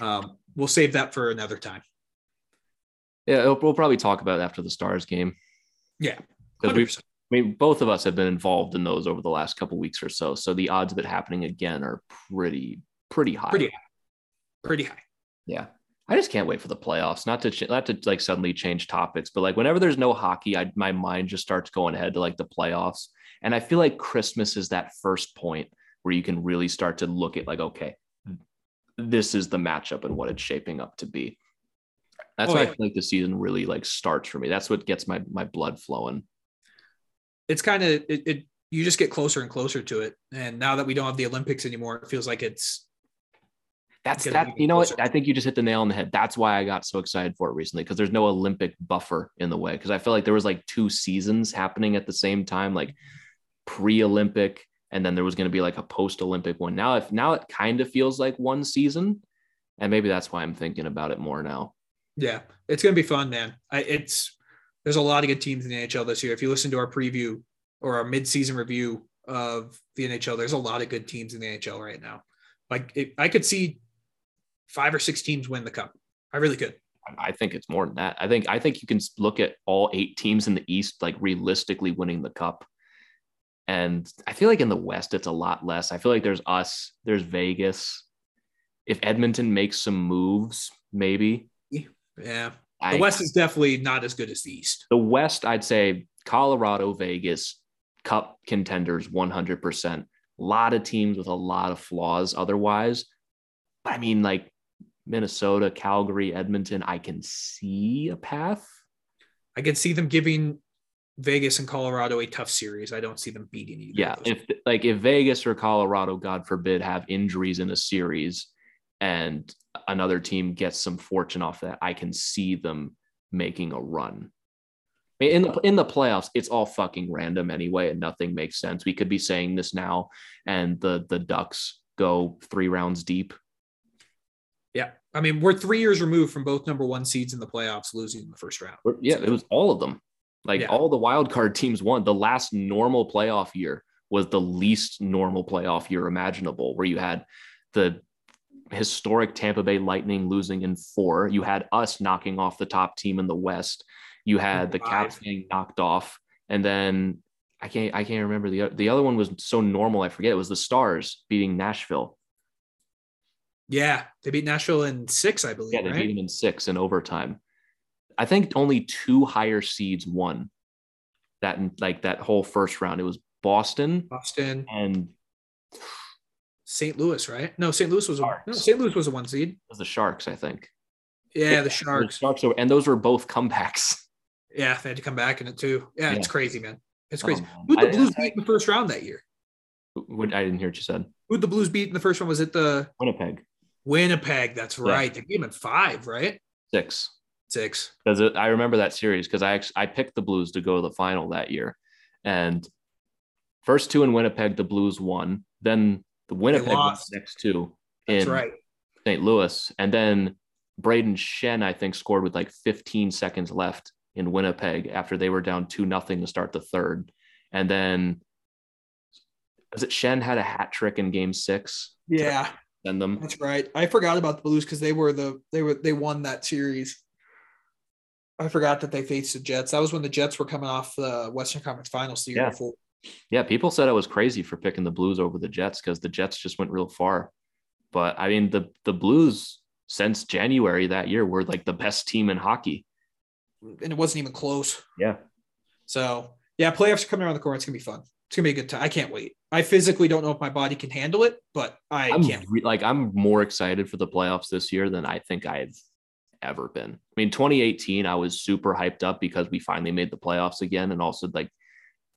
Um we'll save that for another time. Yeah, we'll probably talk about it after the Stars game Yeah. because we've. I mean, both of us have been involved in those over the last couple weeks or so. So the odds of it happening again are pretty, pretty high. Pretty high. Pretty high. Yeah. I just can't wait for the playoffs. Not to ch- not to like suddenly change topics, but like whenever there's no hockey, I my mind just starts going ahead to like the playoffs. And I feel like Christmas is that first point where you can really start to look at like, okay, this is the matchup and what it's shaping up to be. That's Oh, why I yeah. feel like the season really like starts for me. That's what gets my my blood flowing. It's kind of it, it you just get closer and closer to it. And now that we don't have the Olympics anymore, it feels like it's That's that. You know what? I think you just hit the nail on the head. That's why I got so excited for it recently because there's no Olympic buffer in the way. Because I feel like there was like two seasons happening at the same time, like pre-Olympic, and then there was going to be like a post-Olympic one. Now, if now it kind of feels like one season, and maybe that's why I'm thinking about it more now. Yeah, it's gonna be fun, man. I, it's there's a lot of good teams in the NHL this year. If you listen to our preview or our mid-season review of the NHL, there's a lot of good teams in the NHL right now. Like it, I could see five or six teams win the cup. I really could. I think it's more than that. I think I think you can look at all eight teams in the East like realistically winning the cup. And I feel like in the West it's a lot less. I feel like there's us, there's Vegas. If Edmonton makes some moves, maybe. Yeah, I, the West is definitely not as good as the East. the West, I'd say Colorado, Vegas, cup contenders 100%. A lot of teams with a lot of flaws otherwise. But I mean, like Minnesota, Calgary, Edmonton, I can see a path. I can see them giving Vegas and Colorado a tough series. I don't see them beating either. Yeah, if like if Vegas or Colorado, God forbid, have injuries in a series, and another team gets some fortune off that, I can see them making a run. In the in the playoffs, it's all fucking random anyway, and nothing makes sense. We could be saying this now, and the the Ducks go three rounds deep. yeah. I mean, we're three years removed from both number one seeds in the playoffs losing in the first round. Yeah, it was all of them. Like Yeah. all the wild card teams won. The last normal playoff year was the least normal playoff year imaginable, where you had the historic Tampa Bay Lightning losing in four. You had us knocking off the top team in the West. You had the Caps getting knocked off, and then I can't I can't remember the the other one was so normal I forget. It was the Stars beating Nashville. Yeah, they beat Nashville in six, I believe. Yeah, they right? beat them in six in overtime. I think only two higher seeds won that like that whole first round. It was Boston Boston, and St. Louis, right? No, St. Louis was a, no, St. Louis was a one seed. it was the Sharks, I think. Yeah, the The Sharks. Sharks were, and those were both comebacks. Yeah, they had to come back in it too. Yeah, it's crazy, man. It's crazy. Um, Who'd the I- Blues I- beat in the first round that year? What, I didn't hear what you said. Who'd the Blues beat in the first one? Was it the Winnipeg Winnipeg? That's Yeah. right. They beat them in five, right? six Six. because I remember that series because I actually I picked the Blues to go to the final that year, and first two in Winnipeg the Blues won. Then the Winnipeg next two That's in right. St. Louis. And then Brayden Schenn, I think, scored with like 15 seconds left in Winnipeg after they were down 2 nothing to start the third. And then was it Shen had a hat trick in game six? Yeah, Send them. that's right. I forgot about the Blues because they were the they were they won that series. I forgot that they faced the Jets. That was when the Jets were coming off the Western Conference Finals the year Yeah. before. Yeah, people said I was crazy for picking the Blues over the Jets because the Jets just went real far. But I mean, the the Blues since January that year were like the best team in hockey. and it wasn't even close. Yeah. So yeah, playoffs are coming around the corner. It's gonna be fun. It's gonna be a good time. I can't wait. I physically don't know if my body can handle it, but I I'm can't. re- like I'm more excited for the playoffs this year than I think I've ever been. I mean, 2018, I was super hyped up because we finally made the playoffs again, and also like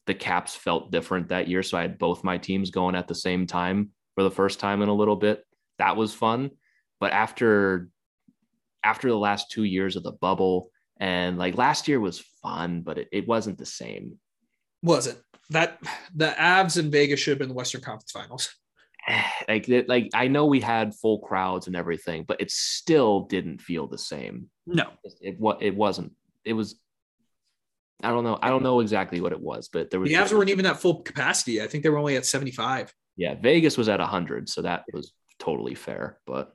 the Caps felt different that year, so I had both my teams going at the same time for the first time in a little bit. That was fun, but after after the last two years of the bubble and like last year was fun, but it, it wasn't the same. Wasn't that the Avs in Vegas should have been the Western Conference Finals? like like I know we had full crowds and everything, but it still didn't feel the same. No, It what it wasn't. It was. I don't know. I don't know exactly what it was, but there was. the Avs weren't even at full capacity. I think they were only at seventy-five. yeah, Vegas was at hundred, so that was totally fair. But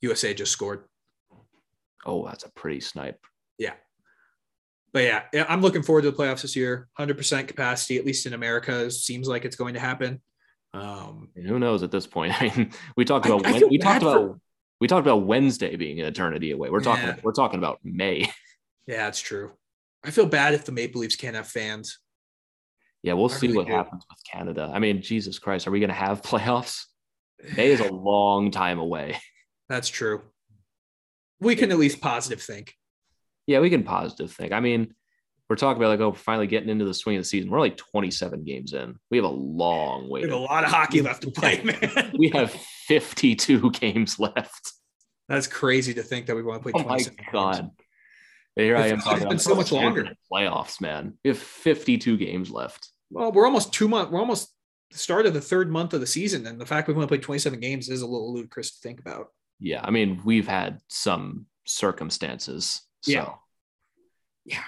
USA just scored. oh, that's a pretty snipe. Yeah. But yeah, yeah, I'm looking forward to the playoffs this year. Hundred percent capacity, at least in America, seems like it's going to happen. Um, And who knows at this point? I mean, we talked about I feel we talked for- about we talked about Wednesday being an eternity away. We're talking Yeah. we're talking about May. yeah, it's true. I feel bad if the Maple Leafs can't have fans. Yeah, we'll I see really what do. happens with Canada. I mean, Jesus Christ, are we going to have playoffs? May is a long time away. That's true. We can at least positive think. Yeah, we can positive think. I mean, we're talking about like oh finally getting into the swing of the season. We're like 27 games in. We have a long way. We have to a lot of hockey left to play, man. we have 52 games left. That's crazy to think that we want to play. Oh my 27 games. god! Here I am It's talking been about so much longer. playoffs, man. We have 52 games left. Well, we're almost two months. We're almost the start of the third month of the season, and the fact we've only played 27 games is a little ludicrous to think about. Yeah, I mean we've had some circumstances. So Yeah.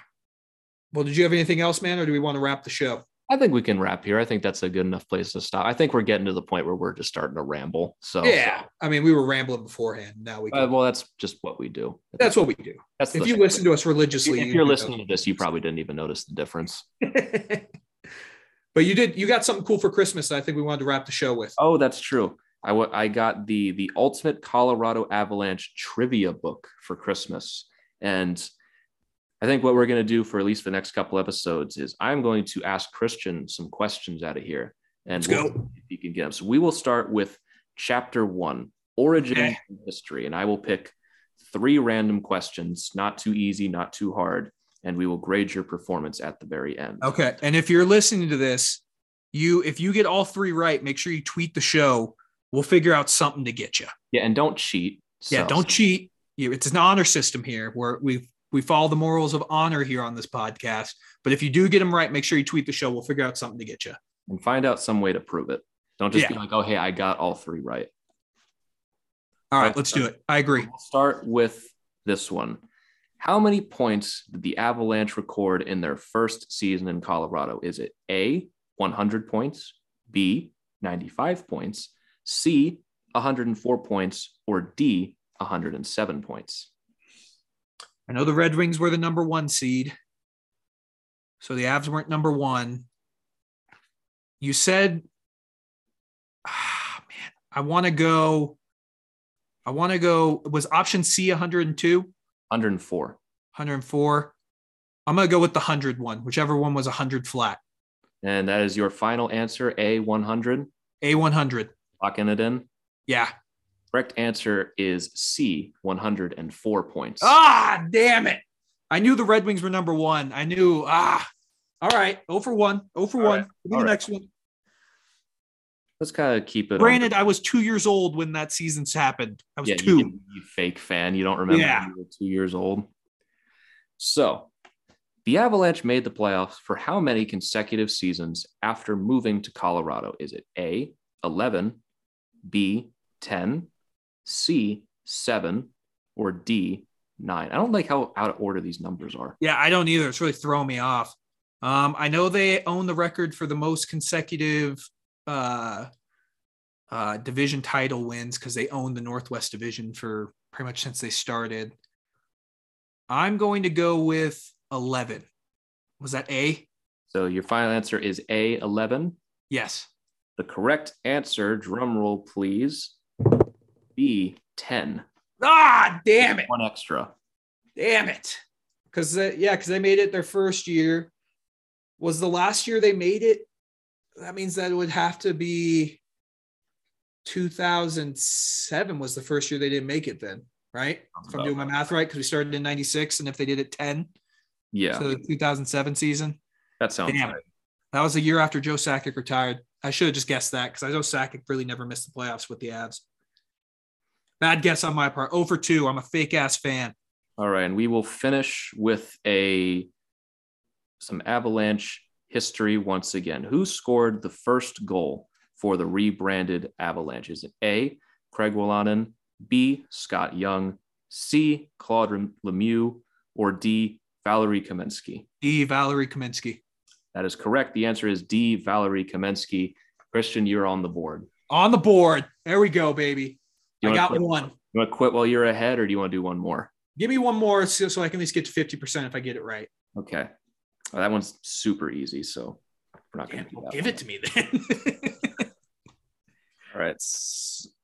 Well, did you have anything else, man, or do we want to wrap the show? I think we can wrap here. I think that's a good enough place to stop. I think we're getting to the point where we're just starting to ramble. So yeah, I mean, we were rambling beforehand. Now we. Uh, well, that's just what we do. that's what we do. That's If you thing. listen to us religiously, if you you're know. listening to this, you probably didn't even notice the difference. but you did. You got something cool for Christmas. That I think we wanted to wrap the show with. Oh, that's true. I I got the the Ultimate Colorado Avalanche trivia book for Christmas, and I think what we're going to do for at least the next couple episodes is I'm going to ask Christian some questions out of here, and Let's we'll go. see if he can get them. So we will start with Chapter One, Origin Okay. and History, and I will pick three random questions, not too easy, not too hard, and we will grade your performance at the very end. Okay. And if you're listening to this, you if you get all three right, make sure you tweet the show. We'll figure out something to get you. Yeah, and don't cheat. Yeah, don't cheat. It's an honor system here where we we follow the morals of honor here on this podcast. But if you do get them right, make sure you tweet the show. We'll figure out something to get you. and find out some way to prove it. Don't just be like, oh, hey, I got all three right. All right, let's do it. I agree. We'll start with this one. How many points did the Avalanche record in their first season in Colorado? Is it A, 100 points, B, 95 points, C, 104 points, or D, 107 points? I know the Red Wings were the number one seed. So the Avs weren't number one. You said, ah, man, I want to go. I want to go. Was option C 102, 104. 104? I'm going to go with the 100 one, whichever one was 100 flat. And that is your final answer, A, 100. A100. Locking it in. Yeah. Correct answer is C, 104 points. Ah, damn it. I knew the Red Wings were number one. I knew. Ah, all right. 0 for 1. 0 for All 1. right. Give me the right. next one. Let's kind of keep it. on- Granted, I was two years old when that season's happened. I was yeah, two. You, you fake fan. You don't remember Yeah. when you were two years old. So, the Avalanche made the playoffs for how many consecutive seasons after moving to Colorado? Is it A, 11, B, 10, C, 7, or D, 9? I don't like how out of order these numbers are. Yeah, I don't either. It's really throwing me off. Um, I know they own the record for the most consecutive uh, uh, division title wins because they own the Northwest Division for pretty much since they started. I'm going to go with 11. Was that A? So, your final answer is A, 11. Yes. The correct answer, drum roll please, B, 10. Ah, damn it. One extra. Damn it. Because, uh, yeah, because they made it their first year. Was the last year they made it? That means that it would have to be 2007 was the first year they didn't make it then, right? If I'm doing my math right, because we started in 96. And if they did it 10, Yeah, so the 2007 season, that sounds Damn. right. that was the year after Joe Sakic retired. I should have just guessed that because I know Sakic really never missed the playoffs with the Avs. Bad guess on my part. 0 for 2. I'm a fake ass fan. All right, and we will finish with a some Avalanche history once again. Who scored the first goal for the rebranded Avalanche? Is it A. Craig Wolanin, B. Scott Young, C. Claude Lemieux, or D. Valeri Kamensky? D. Valeri Kamensky. That is correct. The answer is D. Valeri Kamensky. Christian, you're on the board. On the board. There we go, baby. You I got quit- one. You want to quit while you're ahead, or do you want to do one more? Give me one more so, so I can at least get to 50% if I get it right. Okay. Well, that one's super easy, so we're not going to well, give one. it to me then. All right.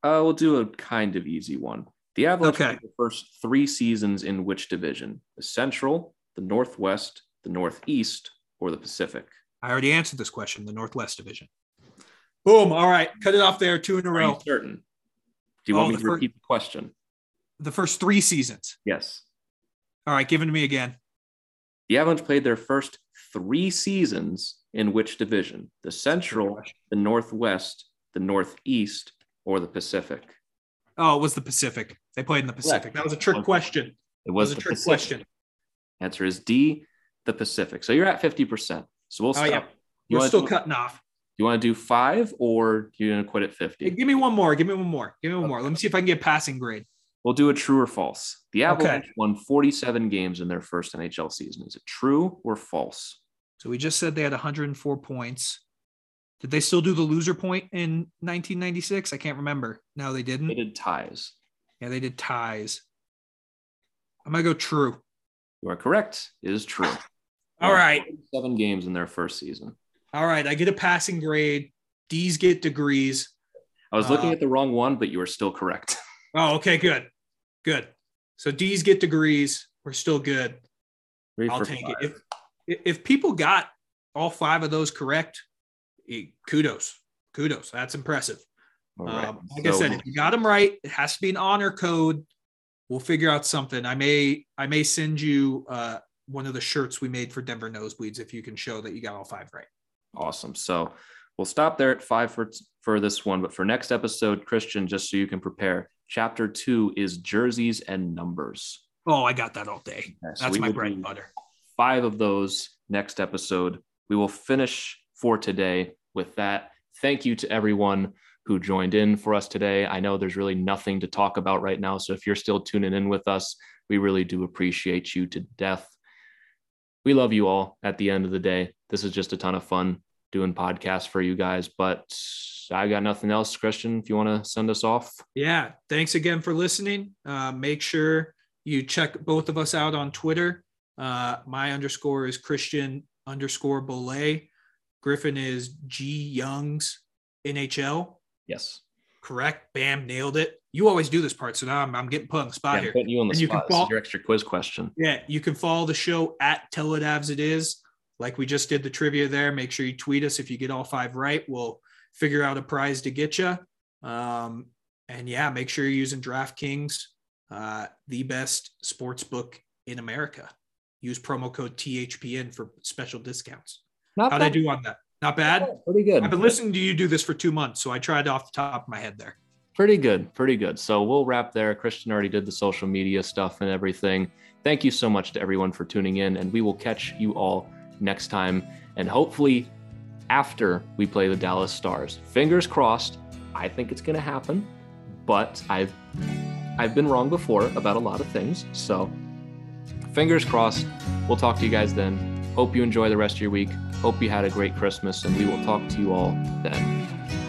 Uh, we'll do a kind of easy one. The Avalanche Okay. the first three seasons in which division? The Central, the Northwest, the Northeast, or the Pacific? I already answered this question, the Northwest Division. Boom. All right. Cut it off there. Two in a row. certain? Do you Oh, want me to fir- repeat the question? The first three seasons. Yes. All right. Give it to me again. The Avalanche played their first three seasons in which division? The Central, the Northwest, the Northeast, or the Pacific? Oh, it was the Pacific. They played in the Pacific. That was a trick question. It was, That was a trick Pacific. question. Answer is D, the Pacific. So you're at 50%. So we'll stop. Oh, yeah. You We're wanna still do- cutting off. You want to do five or you're going to quit at 50? Hey, give me one more. Give me one more. Give me one more. Let me see if I can get passing grade. We'll do a true or false. The Okay. Avalanche won 47 games in their first NHL season. Is it true or false? So we just said they had 104 points. Did they still do the loser point in 1996? I can't remember. No, they didn't. They did ties. Yeah, they did ties. I'm gonna go true. You are correct. It is true. All right. Seven games in their first season. All right. I get a passing grade. D's get degrees. I was looking Uh, at the wrong one, but you are still correct. Oh, okay, good. Good. So D's get degrees. We're still good. Three I'll take five. it. If if people got all five of those correct, eh, kudos. Kudos. That's impressive. All right. Um, like I said, if you got them right, it has to be an honor code. We'll figure out something. I may I may send you uh, one of the shirts we made for Denver Nosebleeds if you can show that you got all five right. Awesome. So we'll stop there at five for for this one. But for next episode, Christian, just so you can prepare, chapter two is jerseys and numbers. Oh, I got that all day. So That's my bread and butter. Five of those next episode. We will finish for today with that. Thank you to everyone who joined in for us today. I know there's really nothing to talk about right now. So if you're still tuning in with us, we really do appreciate you to death. We love you all at the end of the day. This is just a ton of fun doing podcasts for you guys. But I got nothing else. Christian, if you want to send us off. Yeah. Thanks again for listening. Uh, make sure you check both of us out on Twitter. Uh, my underscore is Christian underscore Bolay. Griffin is G Youngs NHL. Yes. Correct. Bam, nailed it. You always do this part, so now I'm, I'm getting put on the spot Yeah, I'm here. putting you on the And you can spot. Is follow- your extra quiz question. Yeah, you can follow the show at Tell It Avs It Is. Like we just did the trivia there. Make sure you tweet us if you get all five right. We'll figure out a prize to get you. Um, and yeah, make sure you're using DraftKings, uh, the best sports book in America. Use promo code THPN for special discounts. Not How'd I do on that? Not bad. Pretty good. I've been listening to you do this for two months, so I tried off the top of my head there. Pretty good, pretty good. So we'll wrap there. Christian already did the social media stuff and everything. Thank you so much to everyone for tuning in, and we will catch you all next time. And hopefully, after we play the Dallas Stars, fingers crossed. I think it's going to happen, but I've I've been wrong before about a lot of things. So fingers crossed. We'll talk to you guys then. Hope you enjoy the rest of your week. Hope you had a great Christmas, and we will talk to you all then.